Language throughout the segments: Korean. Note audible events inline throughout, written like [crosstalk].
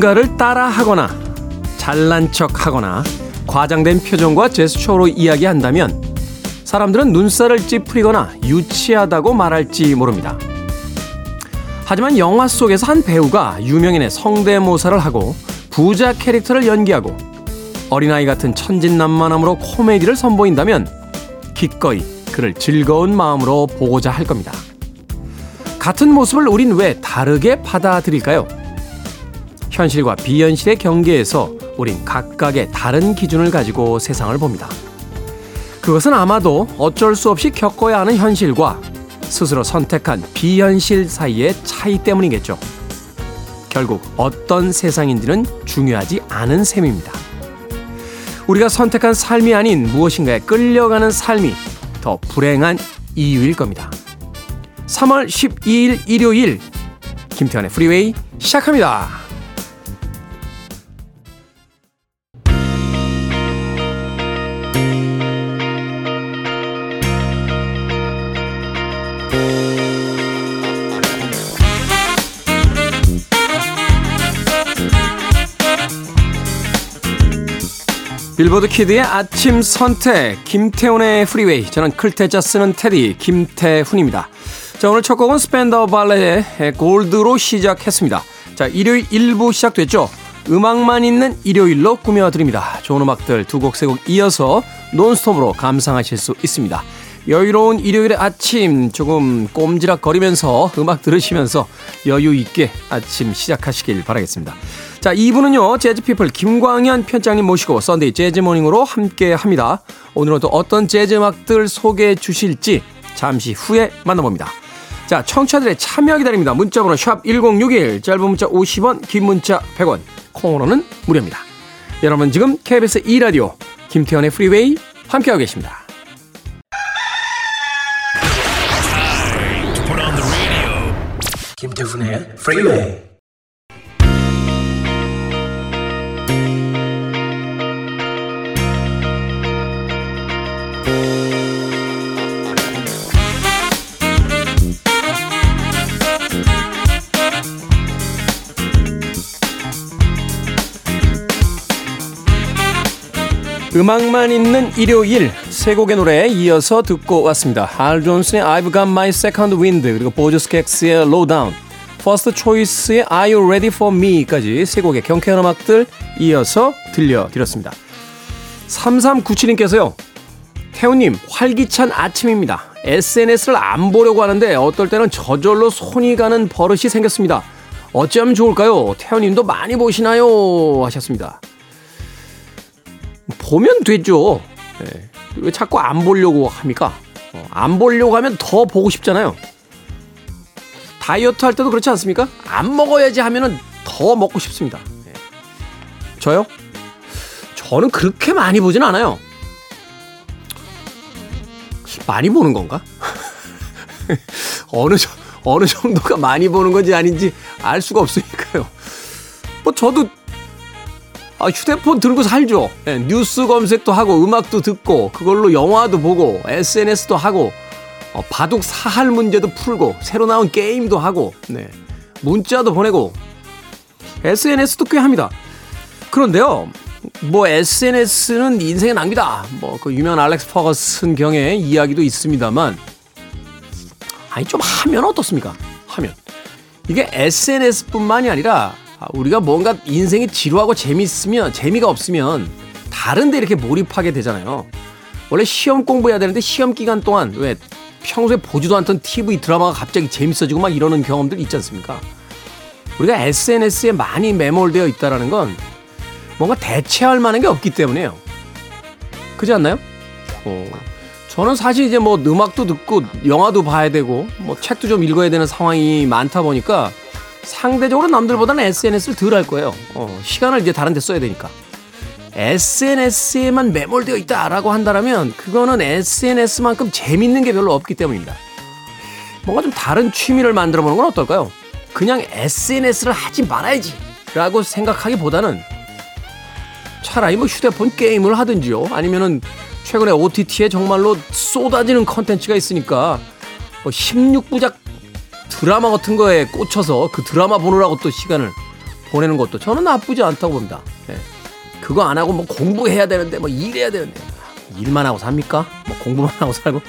누군가를 따라하거나 잘난 척 하거나 과장된 표정과 제스처로 이야기한다면 사람들은 눈살을 찌푸리거나 유치하다고 말할지 모릅니다. 하지만 영화 속에서 한 배우가 유명인의 성대모사를 하고 부자 캐릭터를 연기하고 어린아이 같은 천진난만함으로 코미디를 선보인다면 기꺼이 그를 즐거운 마음으로 보고자 할 겁니다. 같은 모습을 우린 왜 다르게 받아들일까요? 현실과 비현실의 경계에서 우린 각각의 다른 기준을 가지고 세상을 봅니다. 그것은 아마도 어쩔 수 없이 겪어야 하는 현실과 스스로 선택한 비현실 사이의 차이 때문이겠죠. 결국 어떤 세상인지는 중요하지 않은 셈입니다. 우리가 선택한 삶이 아닌 무엇인가에 끌려가는 삶이 더 불행한 이유일 겁니다. 3월 12일 일요일 김태현의 프리웨이 시작합니다. 빌보드 키드의 아침 선택 김태훈의 프리웨이 저는 클 태자 쓰는 태디 김태훈입니다. 자 오늘 첫 곡은 스팬다우 발레의 Gold로 시작했습니다. 자 일요일 1부 시작됐죠. 음악만 있는 일요일로 꾸며드립니다. 좋은 음악들 두 곡 세곡 이어서 논스톱으로 감상하실 수 있습니다. 여유로운 일요일의 아침 조금 꼼지락거리면서 음악 들으시면서 여유 있게 아침 시작하시길 바라겠습니다. 자, 2부는요, 재즈피플 김광현 편집장님 모시고 Sunday Jazz Morning으로 함께 합니다. 오늘은 또 어떤 재즈 음악들 소개해 주실지 잠시 후에 만나봅니다. 자, 청취자들의 참여 기다립니다. 문자번호 샵 1061, 짧은 문자 50원, 긴 문자 100원, 콩으로는 무료입니다. 여러분 지금 KBS 2라디오 김태훈의 프리웨이 함께하고 계십니다. 김태훈의 프리웨이 음악만 있는 일요일 세 곡의 노래 이어서 듣고 왔습니다. 알 존슨의 I've Got My Second Wind 그리고 보조스캑스의 Low Down 퍼스트 초이스의 Are You Ready For Me까지 세 곡의 경쾌한 음악들 이어서 들려드렸습니다. 3397님께서요. 태훈님 활기찬 아침입니다. SNS를 안 보려고 하는데 어떨 때는 저절로 손이 가는 버릇이 생겼습니다. 어쩌면 좋을까요? 태훈님도 많이 보시나요? 하셨습니다. 보면 되죠. 네. 왜 자꾸 안 보려고 합니까? 어, 안 보려고 하면 더 보고 싶잖아요. 다이어트 할 때도 그렇지 않습니까? 안 먹어야지 하면은 더 먹고 싶습니다. 네. 저요? 저는 그렇게 많이 보진 않아요. 많이 보는 건가? [laughs] 어느, 어느 정도가 많이 보는 건지 아닌지 알 수가 없으니까요. 뭐 저도 아, 휴대폰 들고 살죠. 네, 뉴스 검색도 하고 음악도 듣고 그걸로 영화도 보고 SNS도 하고 어, 바둑 사할 문제도 풀고 새로 나온 게임도 하고 네, 문자도 보내고 SNS도 꽤 합니다. 그런데요. 뭐 SNS는 인생의 낭비다. 뭐 그 유명한 알렉스 퍼거슨 경의 이야기도 있습니다만 아니 좀 하면 어떻습니까? 하면 이게 SNS뿐만이 아니라 아, 우리가 뭔가 인생이 지루하고 재미있으면 재미가 없으면 다른데 이렇게 몰입하게 되잖아요. 원래 시험 공부해야 되는데 시험 기간 동안 왜 평소에 보지도 않던 TV 드라마가 갑자기 재밌어지고 막 이러는 경험들 있지 않습니까? 우리가 SNS에 많이 매몰되어 있다라는 건 뭔가 대체할 만한 게 없기 때문에요. 그렇지 않나요? 어, 저는 사실 이제 뭐 음악도 듣고 영화도 봐야 되고 뭐 책도 좀 읽어야 되는 상황이 많다 보니까 상대적으로 남들보다는 SNS를 덜 할 거예요. 어, 시간을 이제 다른 데 써야 되니까. SNS에만 매몰되어 있다라고 한다면 그거는 SNS만큼 재밌는 게 별로 없기 때문입니다. 뭔가 좀 다른 취미를 만들어 보는 건 어떨까요? 그냥 SNS를 하지 말아야지 라고 생각하기보다는 차라리 뭐 휴대폰 게임을 하든지요. 아니면은 최근에 OTT에 정말로 쏟아지는 컨텐츠가 있으니까 뭐 16부작 드라마 같은 거에 꽂혀서 그 드라마 보느라고 또 시간을 보내는 것도 저는 나쁘지 않다고 봅니다. 예. 그거 안 하고 뭐 공부해야 되는데 뭐 일해야 되는데 일만 하고 삽니까? 뭐 공부만 하고 살고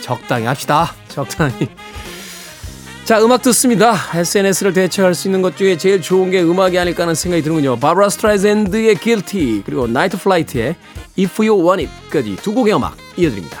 적당히 합시다. 적당히. 자, 음악 듣습니다. SNS를 대체할 수 있는 것 중에 제일 좋은 게 음악이 아닐까 하는 생각이 드는군요. 바브라 스트라이샌드의 Guilty 그리고 나이트 플라이트의 If You Want It까지 두 곡의 음악 이어드립니다.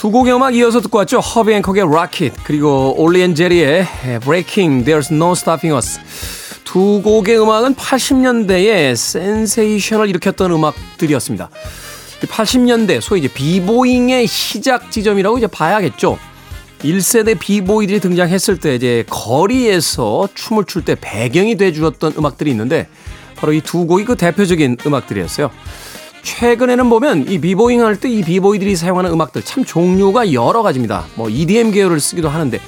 두 곡의 음악 이어서 듣고 왔죠. 허비 핸콕의 Rockit 그리고 올리 앤 제리의 Breakin' There's No Stopping Us 두 곡의 음악은 80년대에 센세이션을 일으켰던 음악들이었습니다. 80년대 소위 이제 비보잉의 시작 지점이라고 이제 봐야겠죠. 1세대 비보이들이 등장했을 때 이제 거리에서 춤을 출 때 배경이 돼 주었던 음악들이 있는데 바로 이 두 곡이 그 대표적인 음악들이었어요. 최근에는 보면 이 비보잉 할 때 이 비보이들이 사용하는 음악들 참 종류가 여러 가지입니다. 뭐 EDM 계열을 쓰기도 하는데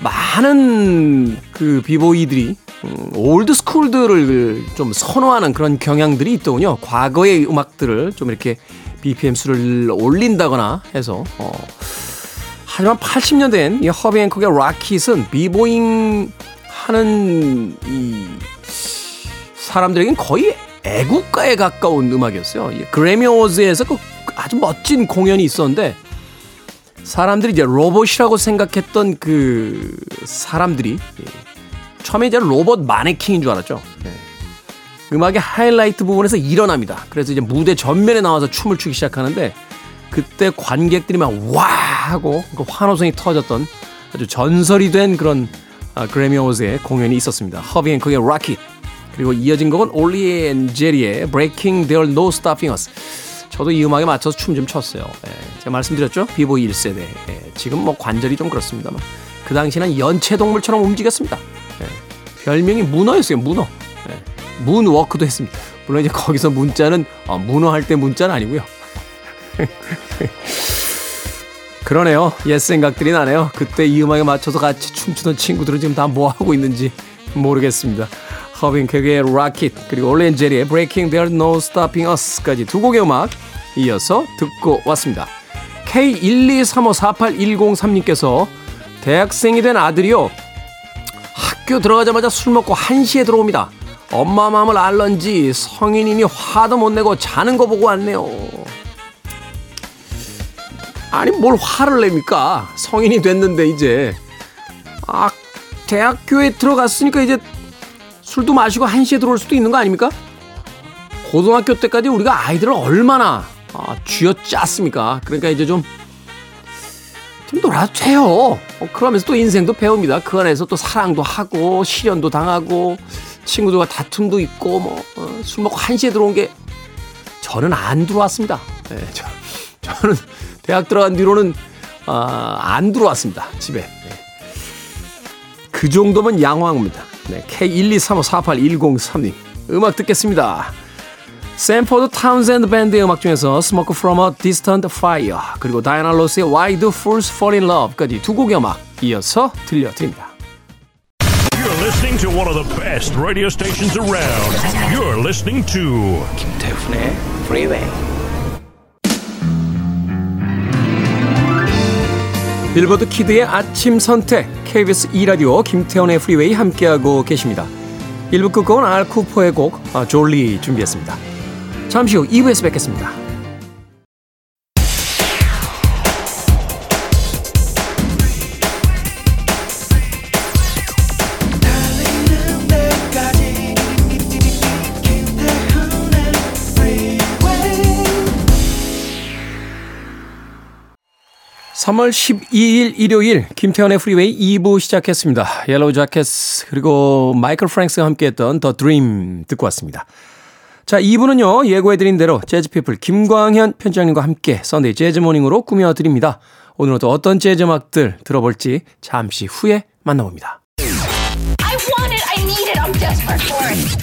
많은 그 비보이들이 음, old school들을 좀 선호하는 그런 경향들이 있더군요. 과거의 음악들을 좀 이렇게 BPM 수를 올린다거나 해서 어 하지만 80년대엔 이 허비 핸콕의 Rockit은 비보잉 하는 이 사람들에겐 거의 애국가에 가까운 음악이었어요. 그래미 어워즈에서 그 아주 멋진 공연이 있었는데 사람들이 이제 로봇이라고 생각했던 그 사람들이 처음에 이제 로봇 마네킹인 줄 알았죠. 네. 음악의 하이라이트 부분에서 일어납니다. 그래서 이제 무대 전면에 나와서 춤을 추기 시작하는데 그때 관객들이 막 와 하고 그 환호성이 터졌던 아주 전설이 된 그런 아, 그래미 어워즈의 공연이 있었습니다. 허비 핸콕의 Rockit 그리고 이어진 곡은 올리 앤 제리의 Breakin' There's No Stopping Us 저도 이 음악에 맞춰서 춤 좀 췄어요. 예, 제가 말씀드렸죠? 비보이 1세대. 예, 지금 뭐 관절이 좀 그렇습니다만 그 당시에는 연체동물처럼 움직였습니다. 예, 별명이 문어였어요. 문어. 예, 문워크도 했습니다. 물론 이제 거기서 문자는 어, 문어 할 때 문자는 아니고요. [laughs] 그러네요. 옛 생각들이 나네요. 그때 이 음악에 맞춰서 같이 춤추던 친구들은 지금 다 뭐 하고 있는지 모르겠습니다. 허빈 쾌의 Rocket 그리고 올렌제리의 Breaking There's No Stopping Us까지 두 곡의 음악 이어서 듣고 왔습니다. K123548103님께서 대학생이 된 아들이요. 학교 들어가자마자 술 먹고 1시에 들어옵니다. 엄마 마음을 알런지 성인이니 화도 못 내고 자는 거 보고 왔네요. 아니 뭘 화를 냅니까? 성인이 됐는데 이제 아 대학교에 들어갔으니까 이제 술도 마시고 1시에 들어올 수도 있는 거 아닙니까? 고등학교 때까지 우리가 아이들을 얼마나 아, 쥐어짰습니까? 그러니까 이제 좀, 좀 놀아도 돼요. 어, 그러면서 또 인생도 배웁니다. 그 안에서 또 사랑도 하고, 시련도 당하고, 친구들과 다툼도 있고, 뭐, 어, 술 먹고 1시에 들어온 게, 저는 안 들어왔습니다. 네, 저, 저는 대학 들어간 뒤로는, 아, 안 들어왔습니다. 집에. 네. 그 정도면 양호합니다. 네, K123548103님. 음악 듣겠습니다. 샌포드 타운센드 밴드의 음악 중에서 Smoke from a Distant Fire 그리고 다이아나 로스의 Why Do Fools Fall in Love까지 두 곡의 음악 이어서 들려드립니다. You're listening to one of the best radio stations around. You're listening to 김태훈의 Freeway. 빌보드 키드의 아침 선택 KBS 2라디오 김태훈의 프리웨이 함께하고 계십니다. 1부 끝곡은 알 쿠퍼의 곡 아, Jolie 준비했습니다. 잠시 후 2부에서 뵙겠습니다. 3월 12일 일요일 김태현의 프리웨이 2부 시작했습니다. Yellowjackets 그리고 마이클 프랭스가 함께했던 The Dream 듣고 왔습니다. 자, 2부는요, 예고해드린 대로 재즈피플 김광현 편집장님과 함께 Sunday Jazz Morning으로 꾸며드립니다. 오늘은 또 어떤 재즈 음악들 들어볼지 잠시 후에 만나봅니다. I want it. I need it. I'm desperate for it.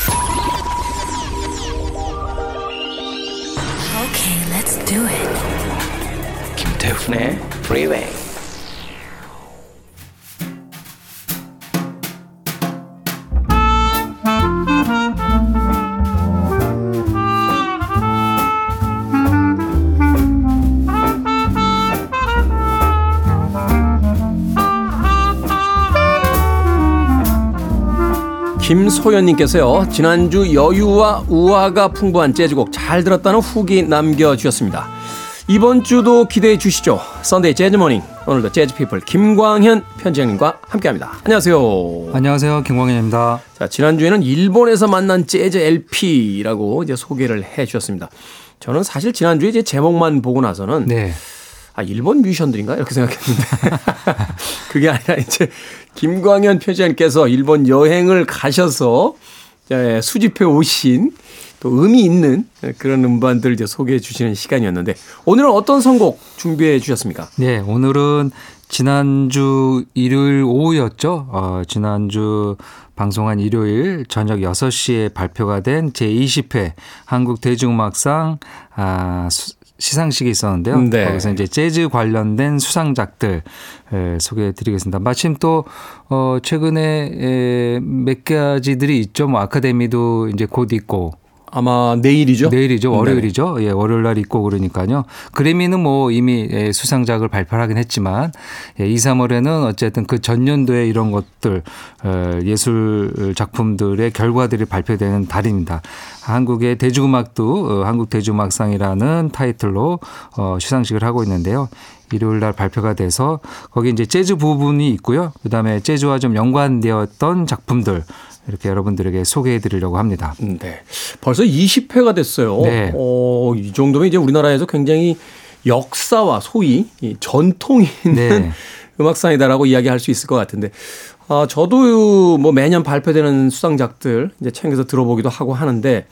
Okay, let's do it. 김태훈의 프리웨이 김소연님께서요 지난주 여유와 우아가 풍부한 재즈곡 잘 들었다는 후기 남겨주셨습니다 이번 주도 기대해 주시죠 Sunday Jazz Morning 오늘도 재즈 피플 김광현 편집장님과 함께 합니다 안녕하세요 안녕하세요. 김광현입니다. 자, 지난주에는 일본에서 만난 재즈 LP라고 이제 소개를 해 주셨습니다. 저는 사실 지난주에 이제 제목만 보고 나서는 네. 아, 일본 뮤지션들인가? 이렇게 생각했는데. [laughs] 그게 아니라 이제 김광현 편집장님께서 일본 여행을 가셔서 수집해 오신 또 의미 있는 그런 음반들 이제 소개해 주시는 시간이었는데 오늘은 어떤 선곡 준비해 주셨습니까? 네, 오늘은 지난주 일요일 오후였죠. 어, 지난주 방송한 일요일 저녁 6시에 발표가 된 제20회 한국 대중음악상 아, 수- 시상식이 있었는데요. 네. 거기서 이제 재즈 관련된 수상작들 에, 소개해 드리겠습니다. 마침 또 어, 최근에 에, 몇 가지들이 있죠. 뭐 아카데미도 이제 곧 있고 아마 내일이죠? 내일이죠. 네. 월요일이죠. 예, 월요일 날 있고 그러니까요. 그래미는 뭐 이미 예, 수상작을 발표하긴 했지만 예, 2, 3월에는 어쨌든 그 전년도에 이런 것들 어, 예술 작품들의 결과들이 발표되는 달입니다. 한국의 대중음악도 어, 한국 대중음악상이라는 타이틀로 어, 시상식을 하고 있는데요. 일요일 날 발표가 돼서 거기 이제 재즈 부분이 있고요. 그다음에 재즈와 좀 연관되었던 작품들 이렇게 여러분들에게 소개해 드리려고 합니다. 네. 벌써 20회가 됐어요. 네. 어, 이 정도면 이제 우리나라에서 굉장히 역사와 소위 이 전통이 있는 네. [laughs] 음악상이다라고 이야기할 수 있을 것 같은데, 아, 저도 뭐 매년 발표되는 수상작들 이제 챙겨서 들어보기도 하고 하는데,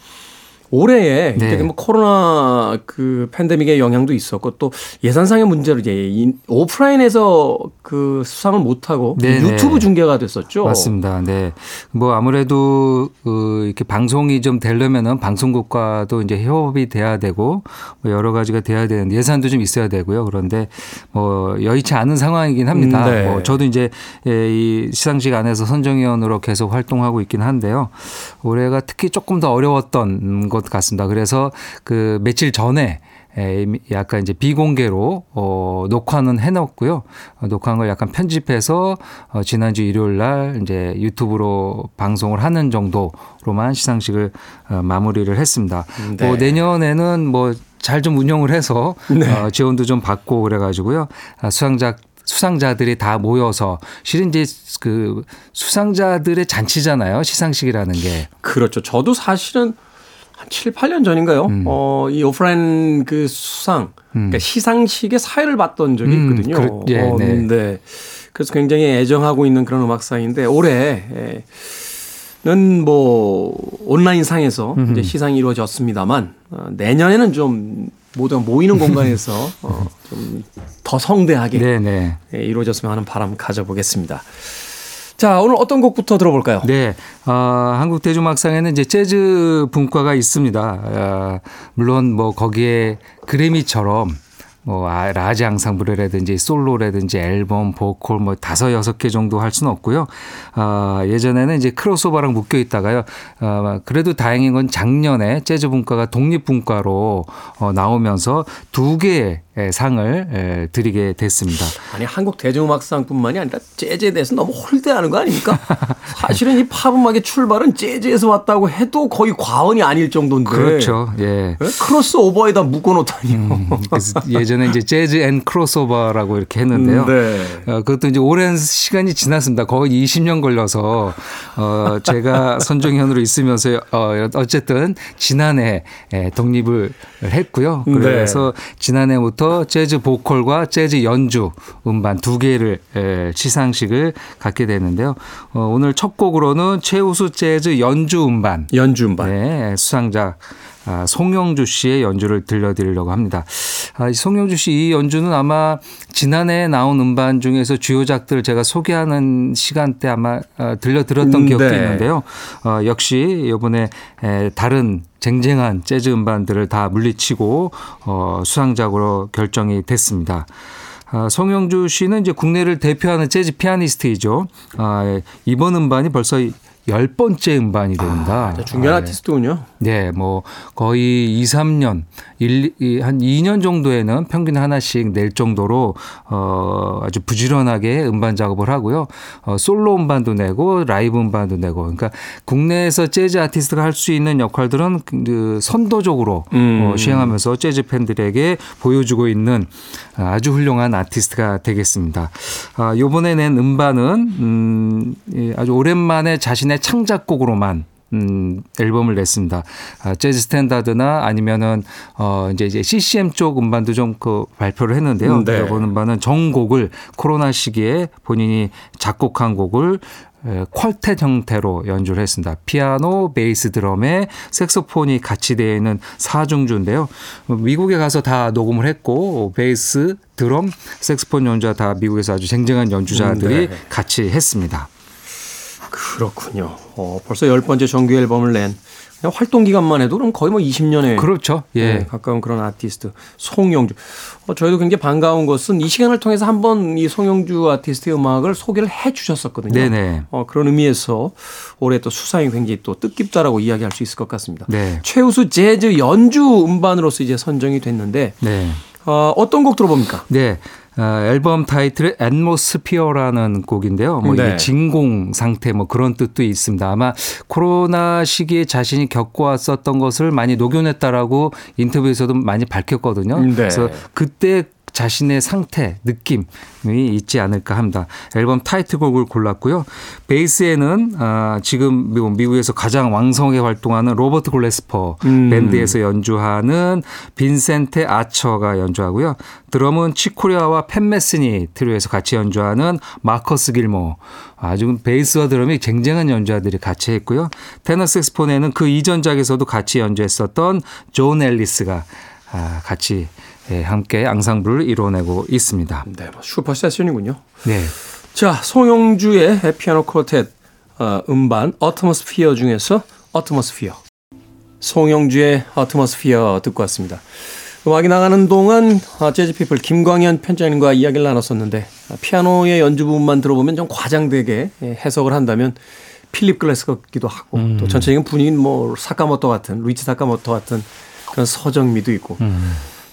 올해에 네. 뭐 코로나 그 팬데믹의 영향도 있었고 또 예산상의 문제로 이제 이 오프라인에서 그 수상을 못 하고 네네. 유튜브 중계가 됐었죠. 맞습니다. 네. 뭐 아무래도 그 이렇게 방송이 좀 되려면은 방송국과도 이제 협업이 돼야 되고 뭐 여러 가지가 돼야 되는 예산도 좀 있어야 되고요. 그런데 뭐 여의치 않은 상황이긴 합니다. 음, 네. 뭐 저도 이제 예, 이 시상식 안에서 선정위원으로 계속 활동하고 있긴 한데요. 올해가 특히 조금 더 어려웠던 것 같습니다. 그래서 그 며칠 전에 약간 이제 비공개로 어, 녹화는 해놓고요. 어, 녹화한 걸 약간 편집해서 어, 지난주 일요일 날 이제 유튜브로 방송을 하는 정도로만 시상식을 어, 마무리를 했습니다. 네. 뭐 내년에는 뭐 잘 좀 운영을 해서 어, 지원도 좀 받고 그래가지고요. 아, 수상작 수상자들이 다 모여서 실은 이제 그 수상자들의 잔치잖아요. 시상식이라는 게. 그렇죠. 저도 사실은 한 7, 8년 전인가요? 음. 어, 이 오프라인 그 수상, 그러니까 시상식의 사회를 봤던 적이 음, 있거든요. 그렇- 예, 어, 네. 네. 그래서 굉장히 애정하고 있는 그런 음악상인데 올해 예, 는뭐 온라인 상에서 이제 시상이 이루어졌습니다만 어, 내년에는 좀 모두가 모이는 공간에서 어, 좀 더 성대하게 네네. 예, 이루어졌으면 하는 바람 가져보겠습니다. 자, 오늘 어떤 곡부터 들어볼까요? 네, 어, 한국 대중음악상에는 이제 재즈 분과가 있습니다. 어, 물론 뭐 거기에 그래미처럼 뭐 아, large 앙상블이라든지 솔로라든지 앨범, 보컬 뭐 다섯 여섯 개 정도 할 수는 없고요. 아, 예전에는 이제 크로스오버랑 묶여 있다가요. 어, 그래도 다행인 건 작년에 재즈 분과가 독립 분과로 어, 나오면서 두 개의 상을 에, 드리게 됐습니다. 아니 한국 대중음악상뿐만이 아니라 재즈에 대해서 너무 홀대하는 거 아닙니까? [laughs] 사실은 이 팝음악의 출발은 재즈에서 왔다고 해도 거의 과언이 아닐 정도인데. 그렇죠. 예. 왜 크로스 오버에다 묶어놓다니요. 그래서 예전 예전에 이제 재즈 and 크로스오버라고 이렇게 했는데요. 네. 어, 그것도 이제 오랜 시간이 지났습니다. 거의 20년 걸려서 어, 제가 [laughs] 선정위원으로 있으면서 어, 어쨌든 지난해 에, 독립을 했고요. 네. 그래서 지난해부터 재즈 보컬과 재즈 연주 음반 두 개를 에, 시상식을 갖게 되는데요. 어, 오늘 첫 곡으로는 최우수 재즈 연주 음반 연주 음반. 네, 수상자 아, 송영주 씨의 연주를 들려드리려고 합니다. 아, 이 송영주 씨 이 연주는 아마 지난해 나온 음반 중에서 주요작들을 제가 소개하는 시간대 아마 아, 들려드렸던 음, 기억도 네. 있는데요. 어, 역시 이번에 에, 다른 쟁쟁한 재즈 음반들을 다 물리치고 어, 수상작으로 결정이 됐습니다. 아, 송영주 씨는 이제 국내를 대표하는 재즈 피아니스트이죠. 아, 이번 음반이 벌써 열 번째 음반이 됩니다. 자, 중요한 아, 아티스트군요. 네, 뭐 거의 2, 3년, 1, 이- 한 2년 정도에는 평균 하나씩 낼 정도로 어 아주 부지런하게 음반 작업을 하고요. 어 솔로 음반도 내고 라이브 음반도 내고. 그러니까 국내에서 재즈 아티스트가 할 수 있는 역할들은 그 선도적으로 음. 어 시행하면서 재즈 팬들에게 보여주고 있는 아주 훌륭한 아티스트가 되겠습니다. 아, 요번에 낸 음반은 음, 이 아주 오랜만에 자신의 창작곡으로만 음, 앨범을 냈습니다. 아, 재즈 스탠다드나 아니면은 어 이제 이제 CCM 쪽 음반도 좀 그 발표를 했는데요. 음, 네. 이번 음반은 전곡을 코로나 시기에 본인이 작곡한 곡을 에, 퀄텟 형태로 연주를 했습니다. 피아노, 베이스, 드럼에 색소폰이 같이 되어 있는 사중주인데요. 미국에 가서 다 녹음을 했고 베이스, 드럼, 색소폰 연주자 다 미국에서 아주 쟁쟁한 연주자들이 음, 네. 같이 했습니다. 그렇군요. 어, 벌써 열 번째 정규 앨범을 낸 활동 기간만 해도 그럼 거의 뭐 20년에 그렇죠. 예. 네, 가까운 그런 아티스트 송영주. 어, 저희도 굉장히 반가운 것은 이 시간을 통해서 한번 이 송영주 아티스트의 음악을 소개를 해 주셨었거든요. 네네. 어, 그런 의미에서 올해 또 수상이 굉장히 또 뜻깊다라고 이야기할 수 있을 것 같습니다. 네. 최우수 재즈 연주 음반으로서 이제 선정이 됐는데 네. 어, 어떤 곡 들어봅니까? 네. 어, 앨범 타이틀은 atmosphere라는 곡인데요. 뭐 네. 이게 진공 상태 뭐 그런 뜻도 있습니다. 아마 코로나 시기에 자신이 겪어왔었던 것을 많이 녹여냈다라고 인터뷰에서도 많이 밝혔거든요. 네. 그래서 그때 자신의 상태, 느낌이 있지 않을까 합니다. 앨범 타이틀곡을 골랐고요. 베이스에는 아, 지금 미국- 미국에서 가장 왕성하게 활동하는 로버트 글래스퍼 음. 밴드에서 연주하는 빈센트 아처가 연주하고요. 드럼은 칙 코리아와 팻 메스니 트리오에서 같이 연주하는 마커스 길모어. 아주 베이스와 드럼이 쟁쟁한 연주자들이 같이 했고요. 테너 색스폰에는 그 이전작에서도 같이 연주했었던 존 엘리스가 아, 같이 예, 함께 앙상블을 이뤄내고 있습니다. 네, 뭐 super session이군요. 네. 자, 송영주의 피아노 quartet 어, 음반 Atmosphere 중에서 어트모스피어. 송영주의 어트모스피어 듣고 왔습니다. 음악이 나가는 동안 아, 재즈피플 김광현 편장님과 이야기를 나눴었는데 아, 피아노의 연주 부분만 들어보면 좀 과장되게 예, 해석을 한다면 필립 글래스 같기도 하고 또 전체적인 분위기는 뭐 사카모토 같은 루이치 사카모토 같은 그런 서정미도 있고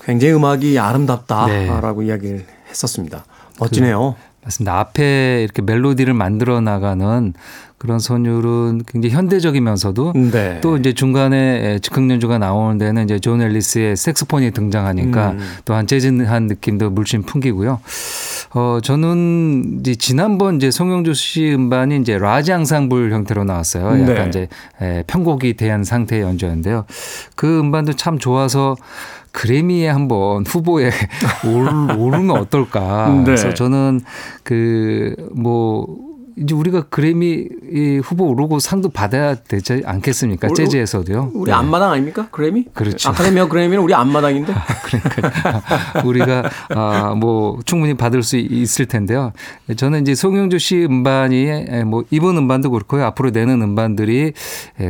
굉장히 음악이 아름답다라고 이야기를 했었습니다. 멋지네요. 맞습니다. 앞에 이렇게 멜로디를 만들어 나가는 그런 선율은 굉장히 현대적이면서도 네. 또 이제 중간에 즉흥 연주가 나오는 데는 이제 존 엘리스의 색소폰이 등장하니까 음. 또한 재즈한 느낌도 물씬 풍기고요. 어 저는 이제 지난번 이제 송영주 씨 음반이 이제 large 앙상블 형태로 나왔어요. 약간 네. 이제 에, 편곡이 대한 상태의 연주였는데요. 그 음반도 참 좋아서 그래미에 한번 [laughs] 후보에 올- 오르면 어떨까. 네. 그래서 저는 그 뭐 이제 우리가 그래미 이 후보 오르고 상도 받아야 되지 않겠습니까? 재즈에서도요. 우리 네. 앞마당 아닙니까? 그래미? 그렇죠. 아카데미와 그래미는 우리 앞마당인데. [laughs] 우리가 아, 뭐 충분히 받을 수 있을 텐데요. 저는 이제 송영주 씨 음반이 뭐 이번 음반도 그렇고요. 앞으로 내는 음반들이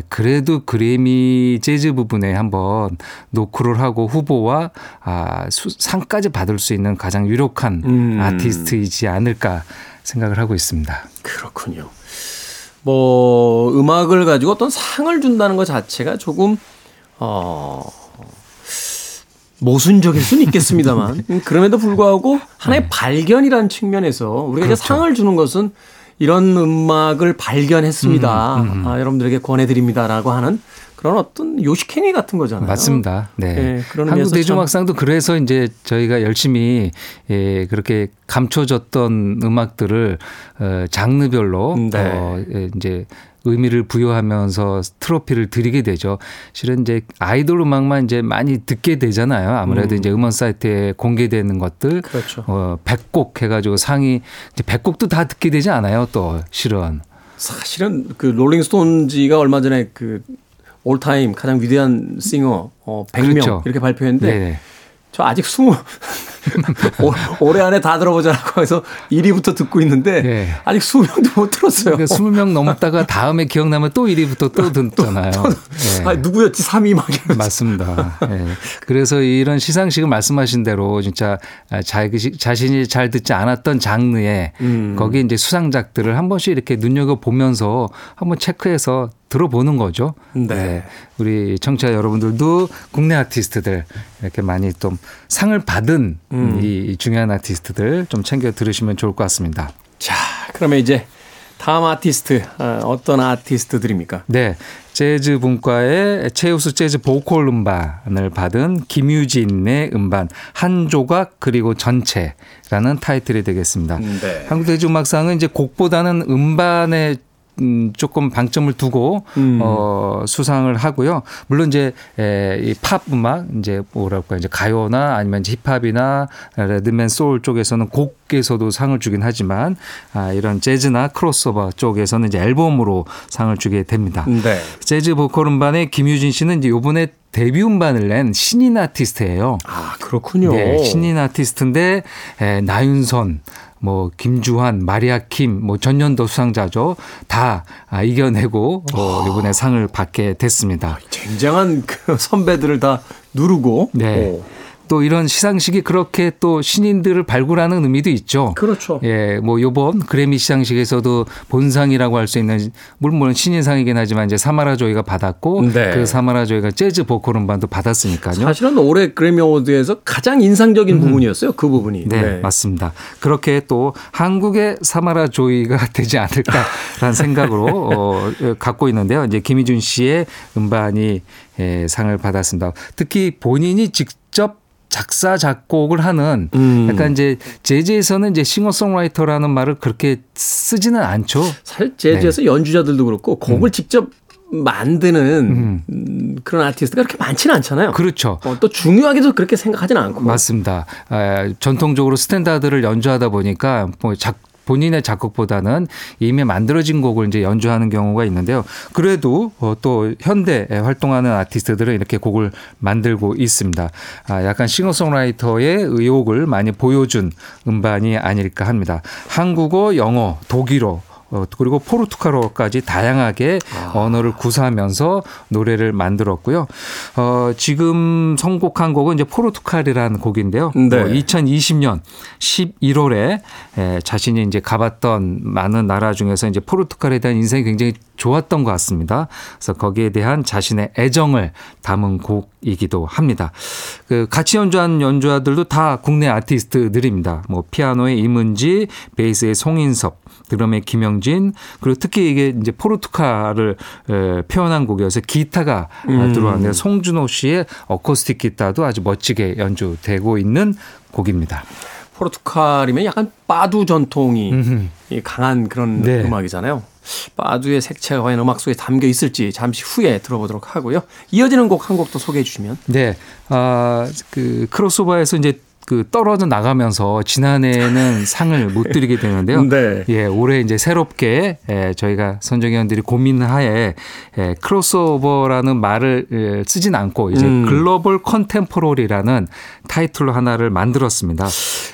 그래도 그래미 재즈 부분에 한번 노크를 하고 후보와 아, 수- 상까지 받을 수 있는 가장 유력한 음. 아티스트이지 않을까 생각을 하고 있습니다. 그렇군요. 뭐 음악을 가지고 어떤 상을 준다는 것 자체가 조금 어 모순적일 수는 있겠습니다만 음, [laughs] 그럼에도 불구하고 하나의 발견이라는 측면에서 우리가 이제 상을 주는 것은 이런 음악을 발견했습니다. 아, 여러분들에게 권해드립니다라고 하는 그런 어떤 요시케니 같은 거잖아요. 맞습니다. 네. 예, 그런 한국 대중음악상도 그래서 이제 저희가 열심히 예, 그렇게 감춰졌던 음악들을 어, 장르별로 네. 어, 예, 이제 의미를 부여하면서 트로피를 드리게 되죠. 실은 이제 아이돌 음악만 이제 많이 듣게 되잖아요. 아무래도 음. 이제 음원 사이트에 공개되는 것들 그렇죠. 어, 100곡 해 가지고 상위 이제 100곡도 다 듣게 되지 않아요. 또 실은 사실은 그 롤링스톤지가 얼마 전에 그 올타임 가장 위대한 싱어 어 100명 그렇죠. 이렇게 발표했는데 네. 저 아직 20 [laughs] 올- 올해 안에 다 들어보자라고 해서 1위부터 듣고 있는데 네. 아직 20명도 못 들었어요. 그러니까 20명 넘었다가 다음에 기억나면 또 1위부터 또 듣잖아요. 네. 아 누구였지 3위 막 이러면서. 맞습니다. 예. [laughs] 그래서 이런 시상식을 말씀하신 대로 진짜 자기 자신이 잘 듣지 않았던 장르에 음. 거기 이제 수상작들을 한 번씩 이렇게 눈여겨 보면서 한번 체크해서 들어보는 거죠. 네. 우리 청취자 여러분들도 국내 아티스트들 이렇게 많이 좀 상을 받은 음. 이 중요한 아티스트들 좀 챙겨 들으시면 좋을 것 같습니다. 자, 그러면 이제 다음 아티스트 어, 어떤 아티스트들입니까? 네. 재즈 분과의 최우수 재즈 보컬 음반을 받은 김유진의 음반 한 조각 그리고 전체라는 타이틀이 되겠습니다. 네. 한국대중음악상은 이제 곡보다는 음반에 음, 조금 방점을 두고 음. 어, 수상을 하고요. 물론 이제 에, 이 팝 음악 이제 뭐랄까 이제 가요나 아니면 이제 힙합이나 레드맨 소울 쪽에서는 곡에서도 상을 주긴 하지만 아, 이런 재즈나 크로스오버 쪽에서는 이제 앨범으로 상을 주게 됩니다. 네. 재즈 보컬 음반의 김유진 씨는 이제 요번에 데뷔 음반을 낸 신인 아티스트예요. 아, 그렇군요. 네, 신인 아티스트인데 에, 나윤선, 뭐 김주환, 마리아 킴, 뭐 전년도 수상자죠. 다 아, 이겨내고 어, 이번에 상을 받게 됐습니다. 굉장한 그 선배들을 다 누르고 네. 오. 또 이런 시상식이 그렇게 또 신인들을 발굴하는 의미도 있죠. 그렇죠. 예, 뭐 요번 그래미 시상식에서도 본상이라고 할 수 있는 물론 물론 신인상이긴 하지만 이제 사마라 조이가 받았고 네. 그 사마라 조이가 재즈 보컬 음반도 받았으니까요. 사실은 올해 그래미 어워드에서 가장 인상적인 부분이었어요. 그 부분이. 음. 네, 맞습니다. 그렇게 또 한국의 사마라 조이가 [laughs] 되지 않을까라는 생각으로 어, 갖고 있는데요. 이제 김희준 씨의 음반이 예, 상을 받았습니다. 특히 본인이 직접 작사 작곡을 하는 음. 약간 이제 재즈에서는 이제 싱어송라이터라는 말을 그렇게 쓰지는 않죠. 사실 네. 재즈에서 연주자들도 그렇고 곡을 직접 만드는 음, 그런 아티스트가 그렇게 많지는 않잖아요. 그렇죠. 어, 또 중요하게도 그렇게 생각하지는 않고. 맞습니다. 에, 전통적으로 스탠다드를 연주하다 보니까 뭐 작, 본인의 작곡보다는 이미 만들어진 곡을 이제 연주하는 경우가 있는데요. 그래도 어, 또 현대에 활동하는 아티스트들은 이렇게 곡을 만들고 있습니다. 아, 약간 싱어송라이터의 의욕을 많이 보여준 음반이 아닐까 합니다. 한국어, 영어, 독일어 어, 그리고 포르투갈어까지 다양하게 언어를 구사하면서 노래를 만들었고요. 어, 지금 선곡한 곡은 이제 포르투갈이라는 곡인데요. 네. 어, 2020년 11월에 에, 자신이 이제 가봤던 많은 나라 중에서 이제 포르투갈에 대한 인생이 굉장히 좋았던 것 같습니다. 그래서 거기에 대한 자신의 애정을 담은 곡이기도 합니다. 그 같이 연주한 연주자들도 다 국내 아티스트들입니다. 뭐 피아노의 임은지, 베이스의 송인섭, 드럼의 김영진, 그리고 특히 이게 이제 포르투갈을 에, 표현한 곡이어서 기타가 아, 들어왔는데 송준호 씨의 어쿠스틱 기타도 아주 멋지게 연주되고 있는 곡입니다. 포르투갈이면 약간 빠두 전통이 이 강한 그런 네. 음악이잖아요. 빠두의 색채가 과연 음악 속에 담겨 있을지 잠시 후에 들어보도록 하고요. 이어지는 곡 한 곡 더 소개해 주시면. 네. 아, 그 크로스오버에서 이제 그 떨어져 나가면서 지난해에는 [laughs] 상을 못 드리게 되는데요. 네. 예, 올해 이제 새롭게 예, 저희가 선정위원들이 고민하에 예, 크로스오버라는 말을 예, 쓰진 않고 이제 음. Global Contemporary라는 타이틀로 하나를 만들었습니다.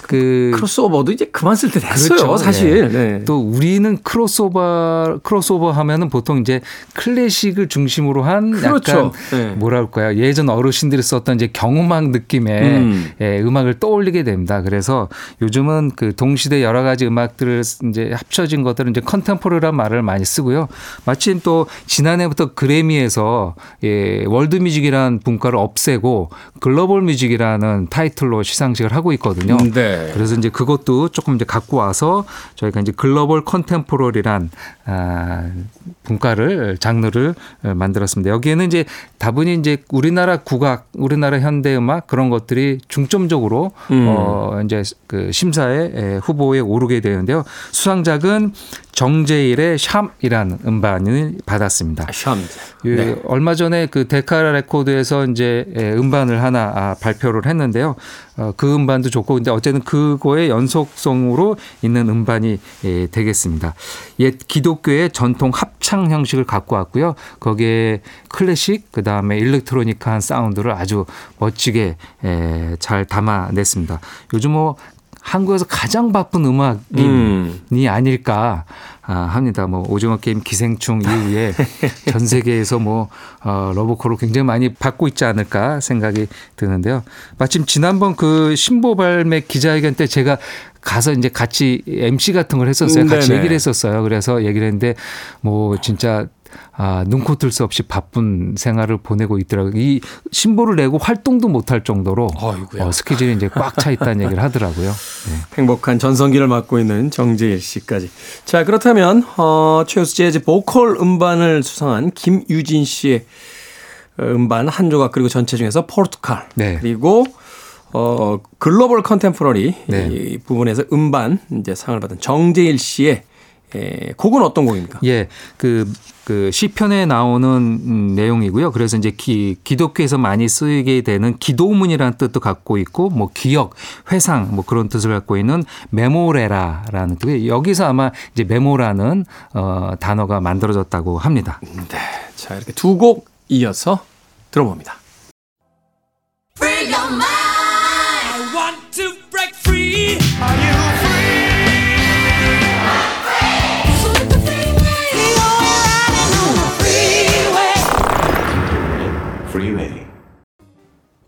그 크로스오버도 이제 그만 쓸 때 됐어요. 그렇죠. 사실. 네. 네. 또 우리는 크로스오버 크로스오버 하면은 보통 이제 클래식을 중심으로 한 그렇죠. 약간 네. 뭐랄까요 예전 어르신들이 썼던 이제 경음악 느낌의 음. 예, 음악을 떠올리게 됩니다. 그래서 요즘은 그 동시대 여러 가지 음악들을 이제 합쳐진 것들은 이제 contemporary란 말을 많이 쓰고요. 마침 또 지난해부터 그래미에서 예, world music이라는 분과를 없애고 Global Music이라는 타이틀로 시상식을 하고 있거든요. 네. 그래서 이제 그것도 조금 이제 갖고 와서 저희가 이제 Global Contemporary란 아, 분과를 장르를 만들었습니다. 여기에는 이제 다분히 이제 우리나라 국악, 우리나라 현대 음악 그런 것들이 중점적으로 음. 어 이제 그 심사에 에, 후보에 오르게 되는데요. 수상작은 정재일의 Psalms이라는 음반을 받았습니다. Psalms. 예, 네. 얼마 전에 그 데카 레코드에서 이제 예, 음반을 하나 아, 발표를 했는데요. 어, 그 음반도 좋고 근데 어쨌든 그거의 연속성으로 있는 음반이 예, 되겠습니다. 옛 기독교의 전통 합창 형식을 갖고 왔고요. 거기에 클래식 그다음에 electronic한 사운드를 아주 멋지게 예, 잘 담아냈습니다. 요즘 뭐 한국에서 가장 바쁜 음악인이 음. 아닐까 아, 합니다. 뭐 오징어 게임 기생충 이후에 [laughs] 전 세계에서 뭐 어, 러브콜을 굉장히 많이 받고 있지 않을까 생각이 드는데요. 마침 지난번 그 신보 발매 기자회견 때 제가 가서 이제 같이 MC 같은 걸 했었어요. 음, 같이 네네. 얘기를 했었어요. 그래서 얘기를 했는데 뭐 진짜 아, 눈코 뜰 수 없이 바쁜 생활을 보내고 있더라고요. 이 신보를 내고 활동도 못할 정도로 어이구야. 어, 스케줄이 이제 꽉 차 있다는 얘기를 하더라고요. 네. 행복한 전성기를 맡고 있는 정재일 씨까지. 자, 그렇다면 어, 최우수 재즈 보컬 음반을 수상한 김유진 씨의 어, 음반 한 조각 그리고 전체 중에서 포르투갈 네. 그리고 어, 글로벌 컨템포러리 네. 이 부분에서 음반 이제 상을 받은 정재일 씨의 에, 곡은 어떤 곡입니까? 예, 그, 그 시편에 나오는 음, 내용이고요. 그래서 이제 기, 기독교에서 많이 쓰이게 되는 기도문이라는 뜻도 갖고 있고, 뭐 기억, 회상, 뭐 그런 뜻을 갖고 있는 메모레라라는 뜻. 여기서 아마 이제 메모라는 어, 단어가 만들어졌다고 합니다. 네. 자, 이렇게 두 곡 이어서 들어봅니다.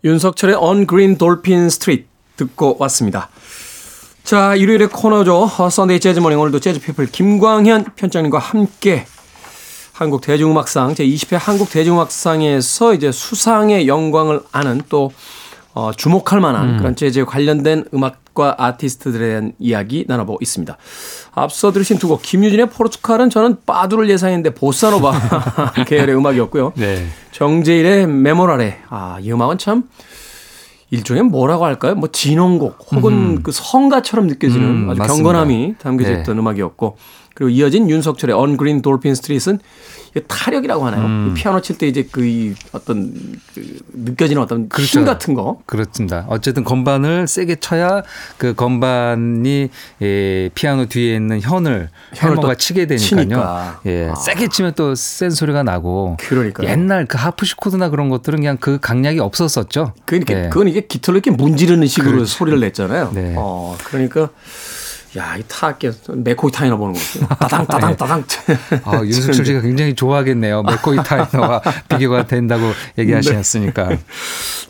윤석철의 On Green Dolphin Street 듣고 왔습니다. 자, 일요일의 코너죠. 어, Sunday Jazz Morning 오늘도 재즈 피플 김광현 편장님과 함께 한국 대중음악상 제20회 한국 대중음악상에서 이제 수상의 영광을 안은 또 어, 주목할 만한 그런 재즈에 관련된 음악 과 아티스트들에 대한 이야기 나눠보고 있습니다. 앞서 들으신 두 곡 김유진의 포르투갈은 저는 파두를 예상했는데 보사노바 [laughs] 계열의 음악이었고요. 네. 정재일의 Memorare 아, 이 음악은 참 일종의 뭐라고 할까요? 뭐 진홍곡 혹은 그 성가처럼 느껴지는 음, 아주 맞습니다. 경건함이 담겨져 네. 있던 음악이었고 그리고 이어진 윤석철의 On Green Dolphin Street은 타력이라고 하나요? 음. 이 피아노 칠 때 이제 그이 어떤 그 느껴지는 어떤 힘 그렇죠. 같은 거. 그렇습니다. 어쨌든 건반을 세게 쳐야 그 건반이 예, 피아노 뒤에 있는 현을 또 치게 되니까요. 치니까. 예, 아. 세게 치면 또 센 소리가 나고. 그러니까요. 옛날 그 하프시코드나 그런 것들은 그냥 그 강약이 없었었죠. 그러니까 예. 그건 이게 깃털로 이렇게 문지르는 식으로 그렇죠. 소리를 냈잖아요. 네. 어, 그러니까 야, 이 타악계 맥코이 타이너 보는 거죠. 따당 [laughs] 따당 따당. 아, 윤석철 씨가 굉장히 좋아하겠네요. 맥코이 타이너와 [laughs] 비교가 된다고 얘기하셨으니까.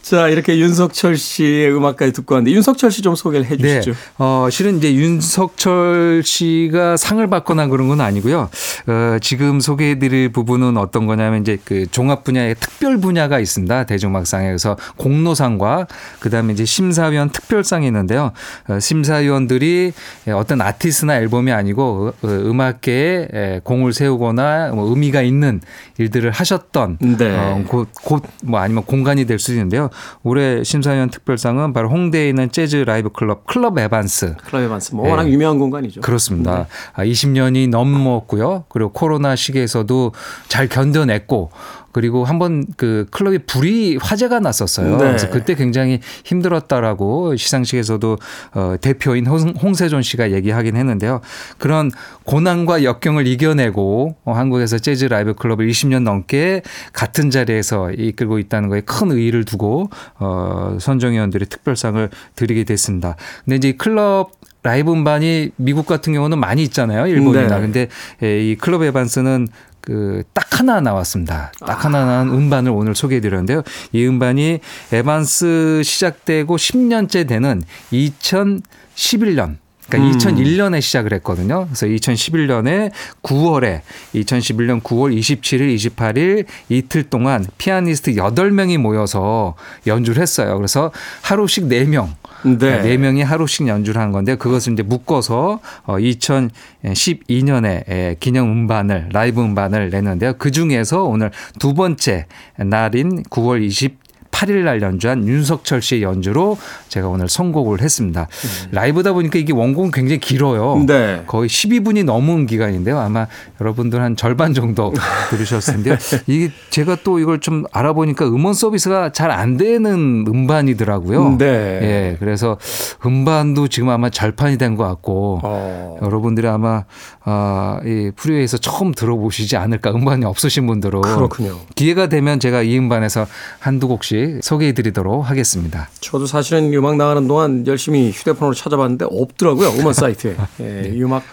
자, 이렇게 윤석철 씨의 음악까지 듣고 왔는데 윤석철 씨 좀 소개를 해 네. 주시죠. 어, 실은 이제 윤석철 씨가 상을 받거나 그런 건 아니고요. 어, 지금 소개해 드릴 부분은 어떤 거냐면 이제 그 종합 분야의 특별 분야가 있습니다. 대중음악상에. 그래서 공로상과 그 다음에 이제 심사위원 특별상이 있는데요. 어, 심사위원들이 어떤 아티스트나 앨범이 아니고 어, 음악계에 에, 공을 세우거나 뭐 의미가 있는 일들을 하셨던 네. 어, 곧, 곧, 뭐 아니면 공간이 될 수도 있는데요. 올해 심사위원 특별상은 바로 홍대에 있는 재즈 라이브 클럽, 클럽 에반스. 클럽 에반스 뭐 네. 워낙 유명한 공간이죠. 그렇습니다. 아, 20년이 넘었고요. 그리고 코로나 시기에서도 잘 견뎌냈고 그리고 한번 그 클럽이 불이 화재가 났었어요. 네. 그래서 그때 굉장히 힘들었다라고 시상식에서도 어, 대표인 홍- 홍세존 씨가 얘기하긴 했는데요. 그런 고난과 역경을 이겨내고 어, 한국에서 재즈 라이브 클럽을 20년 넘게 같은 자리에서 이끌고 있다는 거에 큰 의의를 두고 어, 선정위원들이 특별상을 드리게 됐습니다. 근데 이제 이 클럽 라이브 음반이 미국 같은 경우는 많이 있잖아요. 일본이나. 네. 근데 예, 이 클럽 에반스는 그 딱 하나 나왔습니다. 딱 하나 나온 음반을 오늘 소개해 드렸는데요. 이 음반이 에반스 시작되고 10년째 되는 2011년 그러니까 2001년에 시작을 했거든요. 그래서 2011년에 9월에 2011년 9월 27일, 28일 이틀 동안 피아니스트 8명이 모여서 연주를 했어요. 그래서 하루씩 4명 네. 네 명이 하루씩 연주를 한 건데 그것을 이제 묶어서 2012년에 기념 음반을 라이브 음반을 냈는데요. 그 중에서 오늘 두 번째 날인 9월 20 8일 날 연주한 윤석철 씨의 연주로 제가 오늘 선곡을 했습니다. 라이브다 보니까 이게 원곡은 굉장히 길어요. 네. 거의 12분이 넘은 기간인데요. 아마 여러분들 한 절반 정도 들으셨을 텐데요. [laughs] 이게 제가 또 이걸 좀 알아보니까 음원 서비스가 잘 안 되는 음반이더라고요. 네. 예. 그래서 음반도 지금 아마 절판이 된 것 같고 어. 여러분들이 아마 아, 이 프리웨이에서 처음 들어보시지 않을까 음반이 없으신 분들은 그렇군요. 기회가 되면 제가 이 음반에서 한두 곡씩 소개해 드리도록 하겠습니다. 저도 사실은 음악 나가는 동안 열심히 휴대폰으로 찾아봤는데 없더라고요. 음원 사이트에. [laughs] 예, 이 음악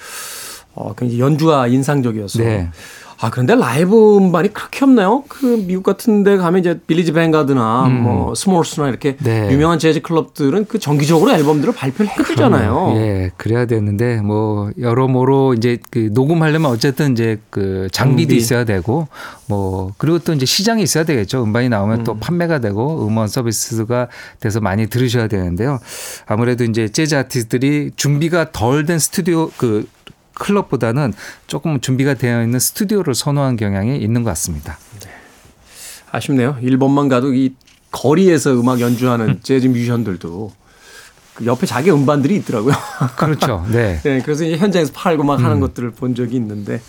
어, 굉장히 연주가 인상적이어서. 네. 아, 그런데 라이브 음반이 그렇게 없나요? 그 미국 같은 데 가면 이제 빌리지 뱅가드나 뭐 스몰스나 이렇게 음. 네. 유명한 재즈 클럽들은 그 정기적으로 앨범들을 발표를 해주잖아요. 예, 그래야 되는데 뭐 여러모로 이제 그 녹음하려면 어쨌든 이제 그 장비도 장비. 있어야 되고 뭐 그리고 또 이제 시장이 있어야 되겠죠. 음반이 나오면 또 판매가 되고 음원 서비스가 돼서 많이 들으셔야 되는데요. 아무래도 이제 재즈 아티스트들이 준비가 덜 된 스튜디오 그 클럽보다는 조금 준비가 되어 있는 스튜디오를 선호한 경향이 있는 것 같습니다. 아쉽네요. 일본만 가도 이 거리에서 음악 연주하는 재즈 뮤지션들도 그 옆에 자기 음반들이 있더라고요. [laughs] 그렇죠. 네. 네, 그래서 현장에서 팔고 막 하는 것들을 본 적이 있는데.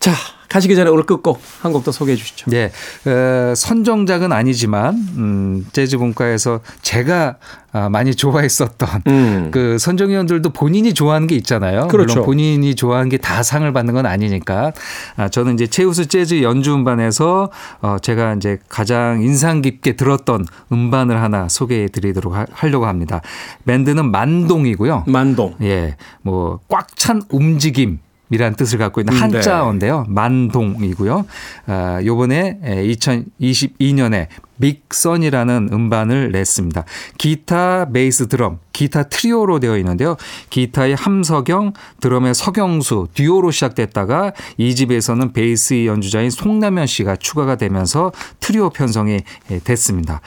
자, 가시기 전에 오늘 끝곡 한 곡 더 소개해 주시죠. 네, 어, 선정작은 아니지만 음, 재즈 분과에서 제가 아, 많이 좋아했었던 음. 그 선정위원들도 본인이 좋아하는 게 있잖아요. 그렇죠. 물론 본인이 좋아하는 게 다 상을 받는 건 아니니까. 아, 저는 이제 최우수 재즈 연주 음반에서 어, 제가 이제 가장 인상 깊게 들었던 음반을 하나 소개해 드리도록 하, 하려고 합니다. 밴드는 만동이고요. 만동. 예, 뭐 꽉 찬 움직임. 이란 뜻을 갖고 있는 음, 한자어인데요. 만동이고요. 아, 요번에 2022년에 빅선이라는 음반을 냈습니다. 기타, 베이스, 드럼, 기타 트리오로 되어 있는데요. 기타의 함석영, 드럼의 서경수, 듀오로 시작됐다가 2집에서는 베이스 연주자인 송남현 씨가 추가가 되면서 트리오 편성이 됐습니다.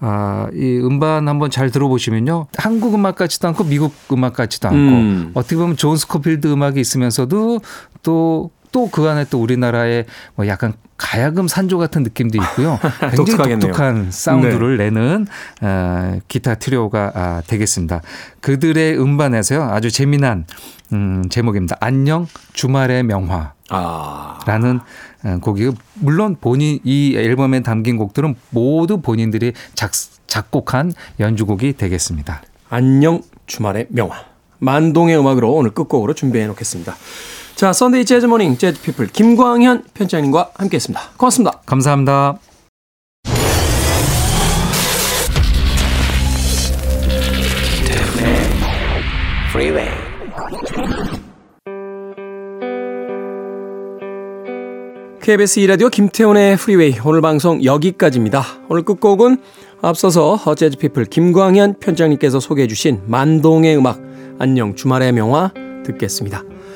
아, 이 음반 한번 잘 들어보시면요. 한국 음악 같지도 않고 미국 음악 같지도 않고 음. 어떻게 보면 존 스코필드 음악이 있으면서도 또 또 그 안에 또 우리나라의 뭐 약간 가야금 산조 같은 느낌도 있고요. [laughs] 굉장히 독특하겠네요. 독특한 사운드를 내는 어, 기타 트리오가 아, 되겠습니다. 그들의 음반에서요 아주 재미난 음, 제목입니다. 안녕 주말의 명화. 아. 라는 어, 곡이 물론 본인 이 앨범에 담긴 곡들은 모두 본인들이 작, 작곡한 연주곡이 되겠습니다. 안녕 주말의 명화. 만동의 음악으로 오늘 끝곡으로 준비해 놓겠습니다. 자, 썬데이 재즈 모닝 재즈 피플 김광현 편집장님과 함께 했습니다. 고맙습니다. 감사합니다. KBS 2라디오 김태훈의 프리웨이 오늘 방송 여기까지입니다. 오늘 끝곡은 앞서서 재즈피플 김광현 편장님께서 소개해 주신 만동의 음악 안녕 주말의 명화 듣겠습니다.